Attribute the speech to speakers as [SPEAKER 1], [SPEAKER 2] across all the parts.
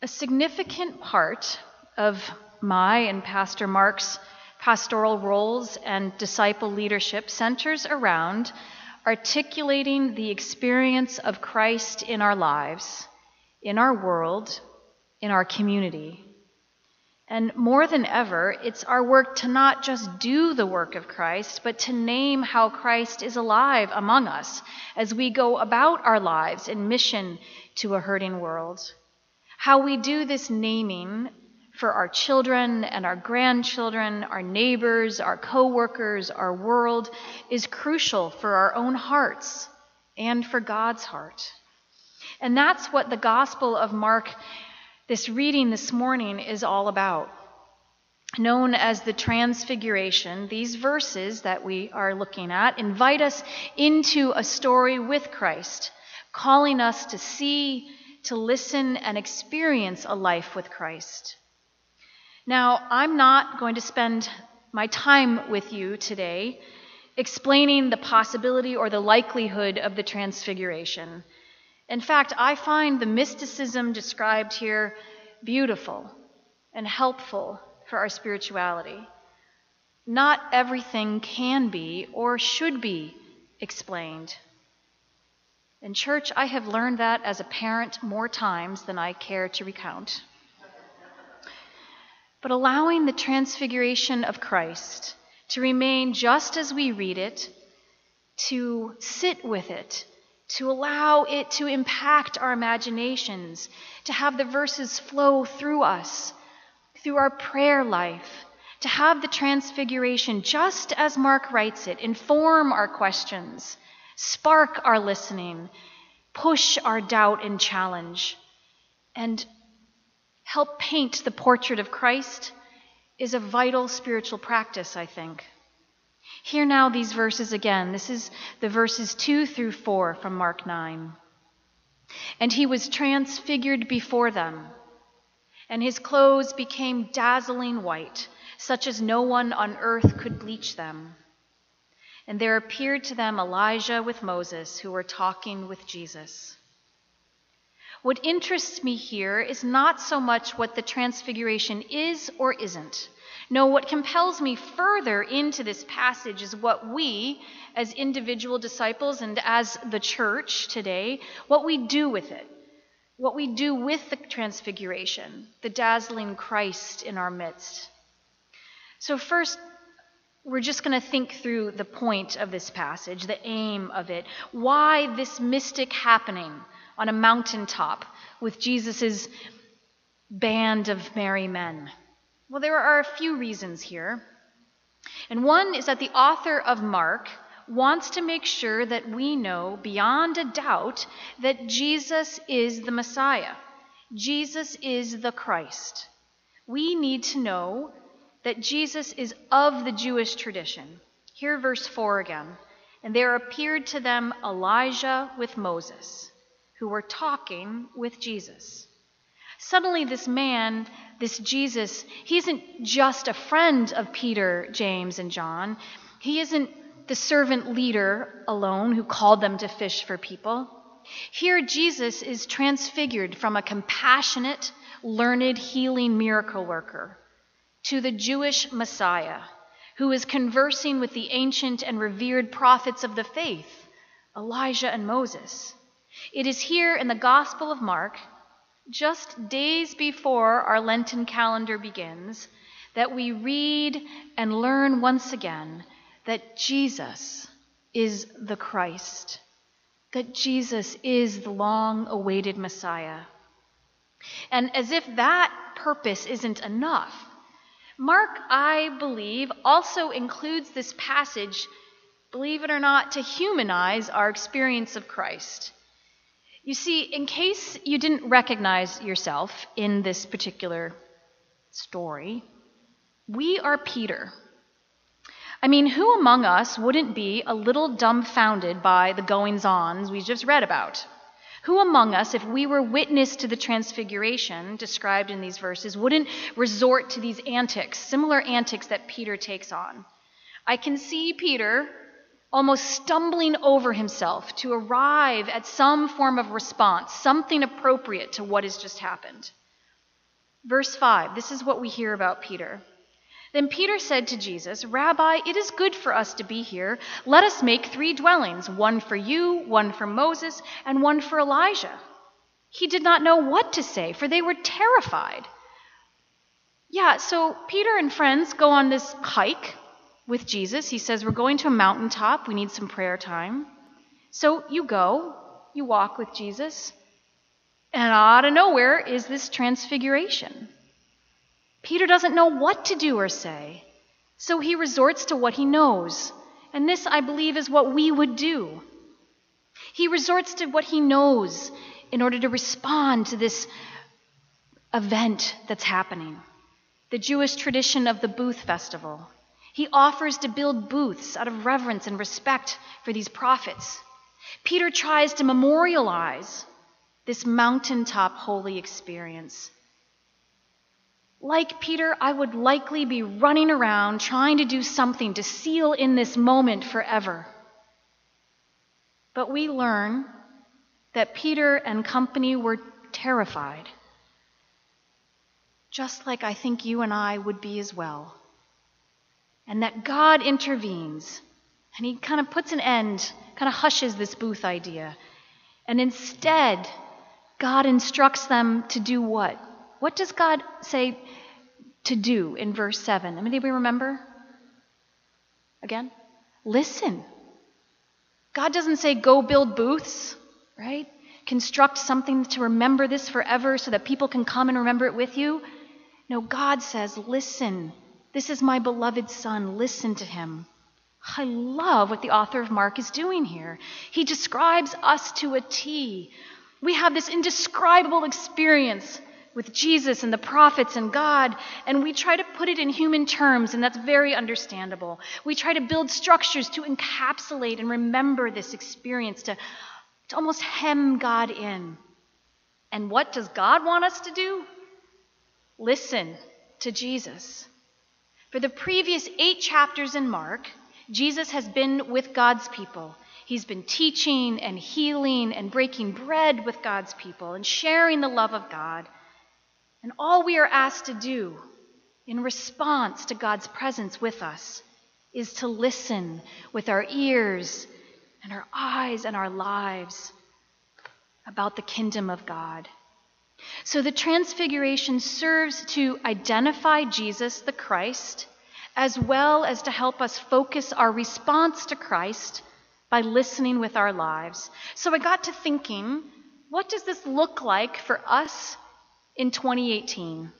[SPEAKER 1] A significant part of my and Pastor Mark's pastoral roles and disciple leadership centers around articulating the experience of Christ in our lives, in our world, in our community. And more than ever, it's our work to not just do the work of Christ, but to name how Christ is alive among us as we go about our lives in mission to a hurting world. How we do this naming for our children and our grandchildren, our neighbors, our coworkers, our world is crucial for our own hearts and for God's heart. And that's what the Gospel of Mark, this reading this morning, is all about. Known as the Transfiguration, these verses that we are looking at invite us into a story with Christ, calling us to see to listen and experience a life with Christ. Now, I'm not going to spend my time with you today explaining the possibility or the likelihood of the transfiguration. In fact, I find the mysticism described here beautiful and helpful for our spirituality. Not everything can be or should be explained. In church, I have learned that as a parent more times than I care to recount. But allowing the transfiguration of Christ to remain just as we read it, to sit with it, to allow it to impact our imaginations, to have the verses flow through us, through our prayer life, to have the transfiguration, just as Mark writes it, inform our questions spark our listening, push our doubt and challenge, and help paint the portrait of Christ is a vital spiritual practice, I think. Hear now these verses again. This is the verses 2 through 4 from Mark 9. And he was transfigured before them, and his clothes became dazzling white, such as no one on earth could bleach them. And there appeared to them Elijah with Moses, who were talking with Jesus. What interests me here is not so much what the transfiguration is or isn't. No, what compels me further into this passage is what we, as individual disciples and as the church today, what we do with it. What we do with the transfiguration, the dazzling Christ in our midst. So, first, we're just going to think through the point of this passage, the aim of it. Why this mystic happening on a mountaintop with Jesus' band of merry men? Well, there are a few reasons here. And one is that the author of Mark wants to make sure that we know beyond a doubt that Jesus is the Messiah. Jesus is the Christ. We need to know that Jesus is of the Jewish tradition. Hear verse 4 again. And there appeared to them Elijah with Moses, who were talking with Jesus. Suddenly, this man, this Jesus, he isn't just a friend of Peter, James, and John. He isn't the servant leader alone who called them to fish for people. Here, Jesus is transfigured from a compassionate, learned, healing miracle worker to the Jewish Messiah, who is conversing with the ancient and revered prophets of the faith, Elijah and Moses. It is here in the Gospel of Mark, just days before our Lenten calendar begins, that we read and learn once again that Jesus is the Christ, that Jesus is the long awaited Messiah. And as if that purpose isn't enough, Mark, I believe, also includes this passage, believe it or not, to humanize our experience of Christ. You see, in case you didn't recognize yourself in this particular story, we are Peter. I mean, who among us wouldn't be a little dumbfounded by the goings ons we just read about? Who among us, if we were witness to the transfiguration described in these verses, wouldn't resort to these antics, similar antics that Peter takes on? I can see Peter almost stumbling over himself to arrive at some form of response, something appropriate to what has just happened. Verse 5, this is what we hear about Peter. Then Peter said to Jesus, Rabbi, it is good for us to be here. Let us make three dwellings one for you, one for Moses, and one for Elijah. He did not know what to say, for they were terrified. Yeah, so Peter and friends go on this hike with Jesus. He says, We're going to a mountaintop. We need some prayer time. So you go, you walk with Jesus, and out of nowhere is this transfiguration. Peter doesn't know what to do or say, so he resorts to what he knows. And this, I believe, is what we would do. He resorts to what he knows in order to respond to this event that's happening the Jewish tradition of the booth festival. He offers to build booths out of reverence and respect for these prophets. Peter tries to memorialize this mountaintop holy experience. Like Peter, I would likely be running around trying to do something to seal in this moment forever. But we learn that Peter and company were terrified, just like I think you and I would be as well. And that God intervenes and he kind of puts an end, kind of hushes this booth idea. And instead, God instructs them to do what? What does God say to do in verse 7? Anybody we remember? Again? Listen. God doesn't say go build booths, right? Construct something to remember this forever so that people can come and remember it with you. No, God says, listen. This is my beloved son. Listen to him. I love what the author of Mark is doing here. He describes us to a T. We have this indescribable experience with Jesus and the prophets and God, and we try to put it in human terms, and that's very understandable. We try to build structures to encapsulate and remember this experience, to, to almost hem God in. And what does God want us to do? Listen to Jesus. For the previous eight chapters in Mark, Jesus has been with God's people. He's been teaching and healing and breaking bread with God's people and sharing the love of God. And all we are asked to do in response to God's presence with us is to listen with our ears and our eyes and our lives about the kingdom of God. So the transfiguration serves to identify Jesus the Christ as well as to help us focus our response to Christ by listening with our lives. So I got to thinking, what does this look like for us in 2018?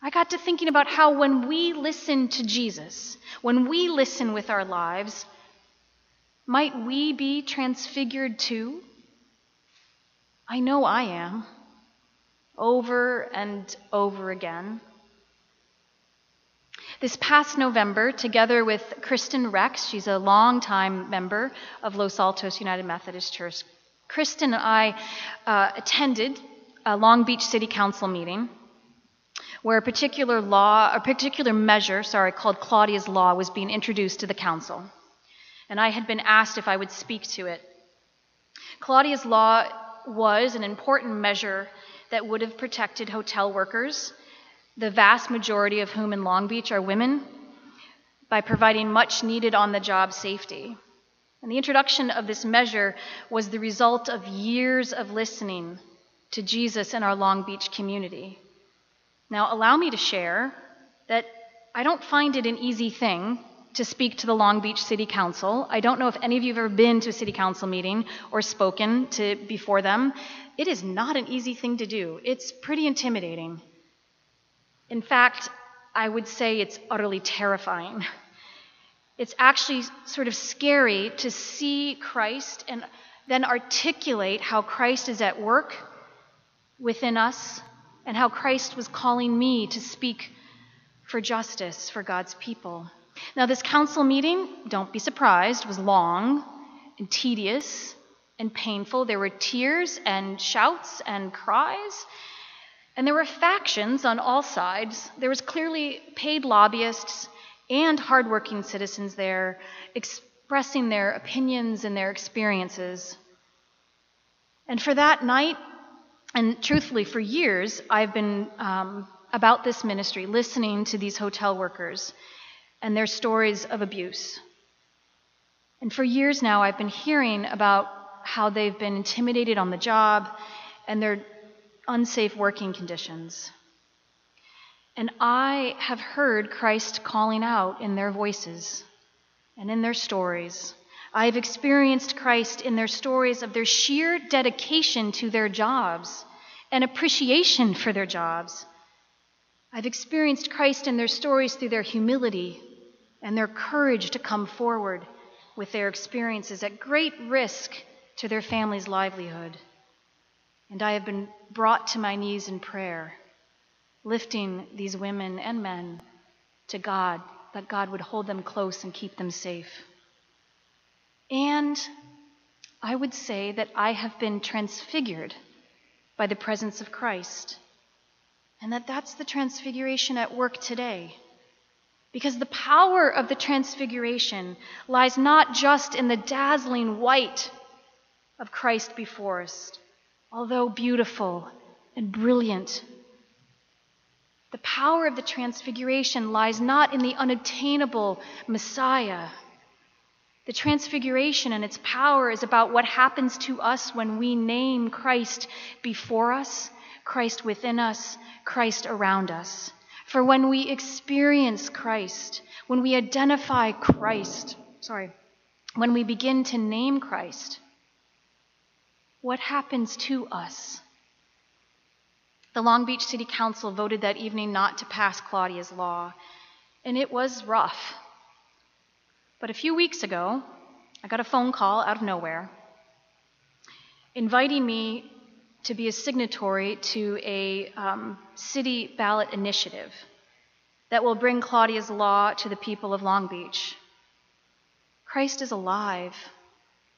[SPEAKER 1] I got to thinking about how when we listen to Jesus, when we listen with our lives, might we be transfigured too? I know I am, over and over again. This past November, together with Kristen Rex, she's a longtime member of Los Altos United Methodist Church, Kristen and I uh, attended a Long Beach City Council meeting where a particular law, a particular measure, sorry, called Claudia's Law was being introduced to the council. And I had been asked if I would speak to it. Claudia's Law was an important measure that would have protected hotel workers the vast majority of whom in Long Beach are women, by providing much needed on the job safety. And the introduction of this measure was the result of years of listening to Jesus in our Long Beach community. Now, allow me to share that I don't find it an easy thing to speak to the Long Beach City Council. I don't know if any of you have ever been to a city council meeting or spoken to before them. It is not an easy thing to do. It's pretty intimidating. In fact, I would say it's utterly terrifying. It's actually sort of scary to see Christ and then articulate how Christ is at work within us and how Christ was calling me to speak for justice for God's people. Now, this council meeting, don't be surprised, was long and tedious and painful. There were tears and shouts and cries. And there were factions on all sides. There was clearly paid lobbyists and hardworking citizens there expressing their opinions and their experiences. And for that night, And truthfully, for years, I've been um, about this ministry, listening to these hotel workers and their stories of abuse. And for years now, I've been hearing about how they've been intimidated on the job and their unsafe working conditions. And I have heard Christ calling out in their voices and in their stories. I have experienced Christ in their stories of their sheer dedication to their jobs and appreciation for their jobs. I've experienced Christ in their stories through their humility and their courage to come forward with their experiences at great risk to their family's livelihood. And I have been brought to my knees in prayer, lifting these women and men to God, that God would hold them close and keep them safe. And I would say that I have been transfigured by the presence of Christ. And that that's the transfiguration at work today. Because the power of the transfiguration lies not just in the dazzling white of Christ before us, although beautiful and brilliant. The power of the transfiguration lies not in the unattainable Messiah the transfiguration and its power is about what happens to us when we name Christ before us, Christ within us, Christ around us. For when we experience Christ, when we identify Christ, sorry, when we begin to name Christ, what happens to us? The Long Beach City Council voted that evening not to pass Claudia's law, and it was rough. But a few weeks ago, I got a phone call out of nowhere inviting me to be a signatory to a um, city ballot initiative that will bring Claudia's law to the people of Long Beach. Christ is alive.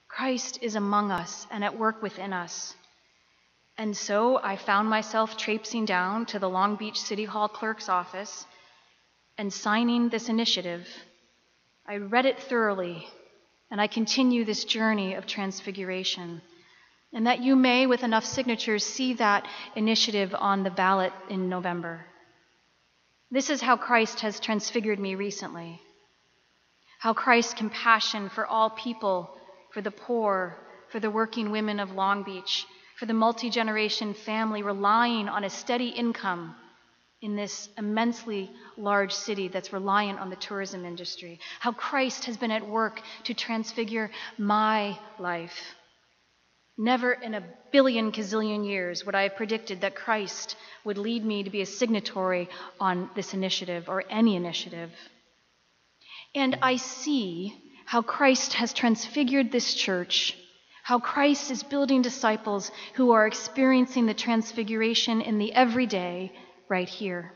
[SPEAKER 1] Christ is among us and at work within us. And so I found myself traipsing down to the Long Beach City Hall clerk's office and signing this initiative I read it thoroughly, and I continue this journey of transfiguration. And that you may, with enough signatures, see that initiative on the ballot in November. This is how Christ has transfigured me recently. How Christ's compassion for all people, for the poor, for the working women of Long Beach, for the multi generation family relying on a steady income in this immensely large city that's reliant on the tourism industry. How Christ has been at work to transfigure my life. Never in a billion gazillion years would I have predicted that Christ would lead me to be a signatory on this initiative or any initiative. And I see how Christ has transfigured this church, how Christ is building disciples who are experiencing the transfiguration in the everyday right here.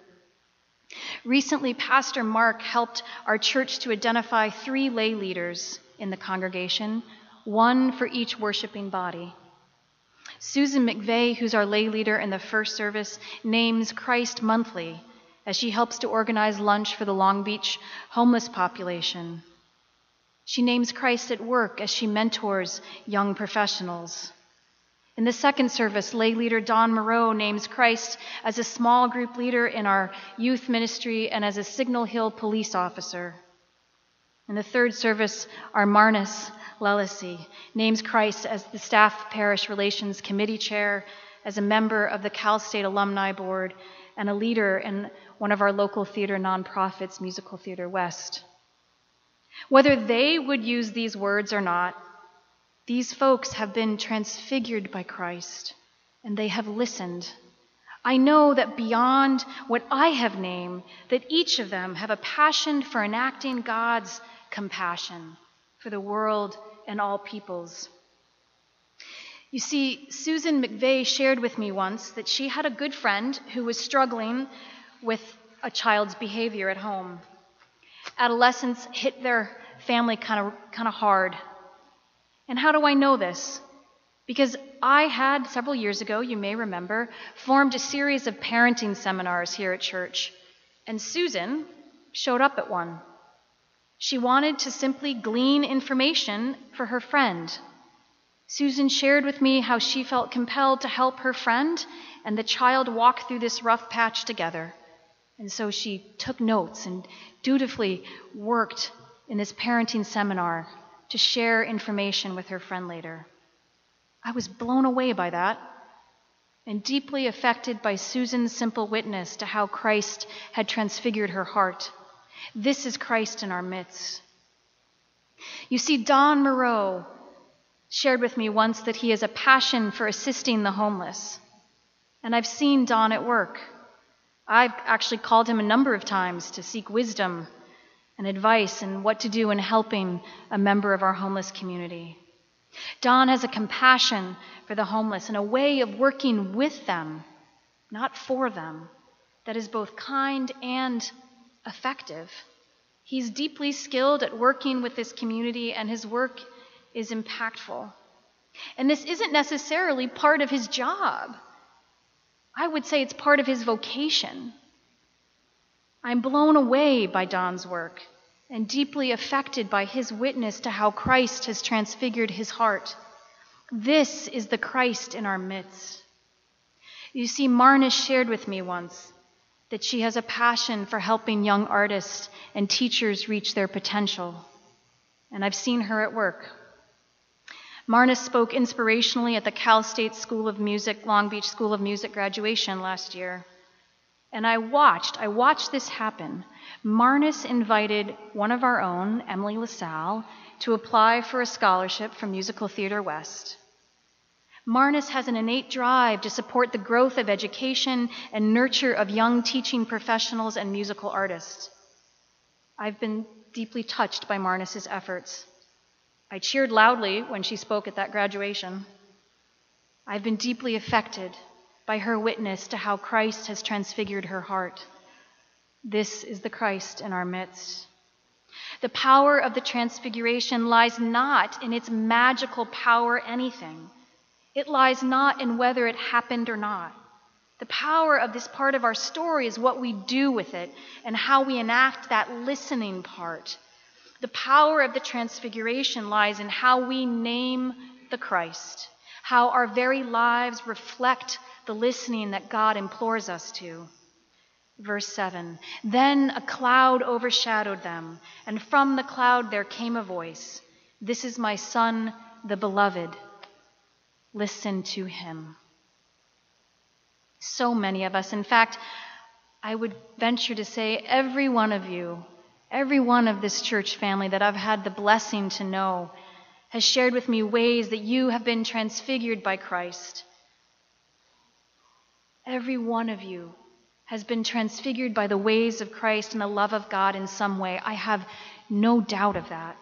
[SPEAKER 1] Recently, Pastor Mark helped our church to identify three lay leaders in the congregation, one for each worshiping body. Susan McVeigh, who's our lay leader in the first service, names Christ monthly as she helps to organize lunch for the Long Beach homeless population. She names Christ at work as she mentors young professionals. In the second service, lay leader Don Moreau names Christ as a small group leader in our youth ministry and as a Signal Hill police officer. In the third service, our Marnus Lelisi names Christ as the staff parish relations committee chair, as a member of the Cal State Alumni Board, and a leader in one of our local theater nonprofits, Musical Theater West. Whether they would use these words or not, these folks have been transfigured by Christ, and they have listened. I know that beyond what I have named, that each of them have a passion for enacting God's compassion for the world and all peoples. You see, Susan McVeigh shared with me once that she had a good friend who was struggling with a child's behavior at home. Adolescents hit their family kind of kind of hard and how do I know this? Because I had, several years ago, you may remember, formed a series of parenting seminars here at church, and Susan showed up at one. She wanted to simply glean information for her friend. Susan shared with me how she felt compelled to help her friend and the child walk through this rough patch together. And so she took notes and dutifully worked in this parenting seminar to share information with her friend later. I was blown away by that and deeply affected by Susan's simple witness to how Christ had transfigured her heart. This is Christ in our midst. You see, Don Moreau shared with me once that he has a passion for assisting the homeless. And I've seen Don at work. I've actually called him a number of times to seek wisdom and advice and what to do in helping a member of our homeless community. Don has a compassion for the homeless and a way of working with them, not for them, that is both kind and effective. He's deeply skilled at working with this community, and his work is impactful. And this isn't necessarily part of his job. I would say it's part of his vocation. I'm blown away by Don's work and deeply affected by his witness to how Christ has transfigured his heart. This is the Christ in our midst. You see, Marna shared with me once that she has a passion for helping young artists and teachers reach their potential. And I've seen her at work. Marna spoke inspirationally at the Cal State School of Music, Long Beach School of Music graduation last year. And I watched, I watched this happen. Marnus invited one of our own, Emily LaSalle, to apply for a scholarship from Musical Theater West. Marnus has an innate drive to support the growth of education and nurture of young teaching professionals and musical artists. I've been deeply touched by Marnus's efforts. I cheered loudly when she spoke at that graduation. I've been deeply affected by her witness to how Christ has transfigured her heart. This is the Christ in our midst. The power of the transfiguration lies not in its magical power anything. It lies not in whether it happened or not. The power of this part of our story is what we do with it and how we enact that listening part the power of the transfiguration lies in how we name the Christ, how our very lives reflect the listening that God implores us to. Verse 7 Then a cloud overshadowed them, and from the cloud there came a voice This is my Son, the Beloved. Listen to him. So many of us, in fact, I would venture to say every one of you Every one of this church family that I've had the blessing to know has shared with me ways that you have been transfigured by Christ. Every one of you has been transfigured by the ways of Christ and the love of God in some way. I have no doubt of that.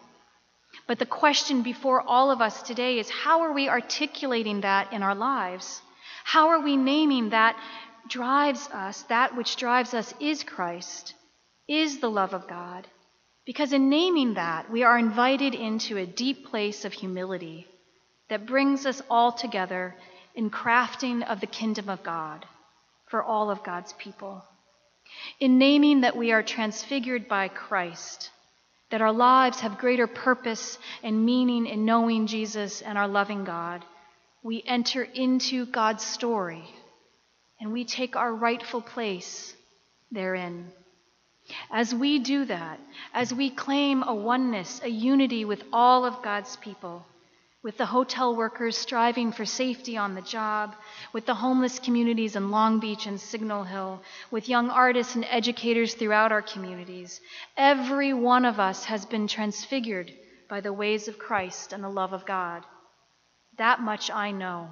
[SPEAKER 1] But the question before all of us today is how are we articulating that in our lives? How are we naming that drives us, that which drives us is Christ? is the love of God. Because in naming that, we are invited into a deep place of humility that brings us all together in crafting of the kingdom of God for all of God's people. In naming that we are transfigured by Christ, that our lives have greater purpose and meaning in knowing Jesus and our loving God, we enter into God's story and we take our rightful place therein. As we do that, as we claim a oneness, a unity with all of God's people, with the hotel workers striving for safety on the job, with the homeless communities in Long Beach and Signal Hill, with young artists and educators throughout our communities, every one of us has been transfigured by the ways of Christ and the love of God. That much I know.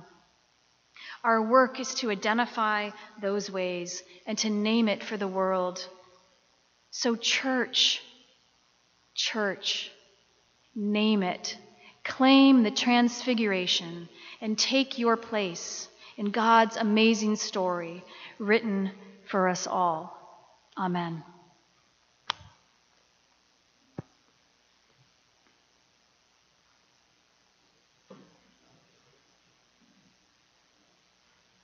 [SPEAKER 1] Our work is to identify those ways and to name it for the world so, church, church, name it. Claim the transfiguration and take your place in God's amazing story written for us all. Amen.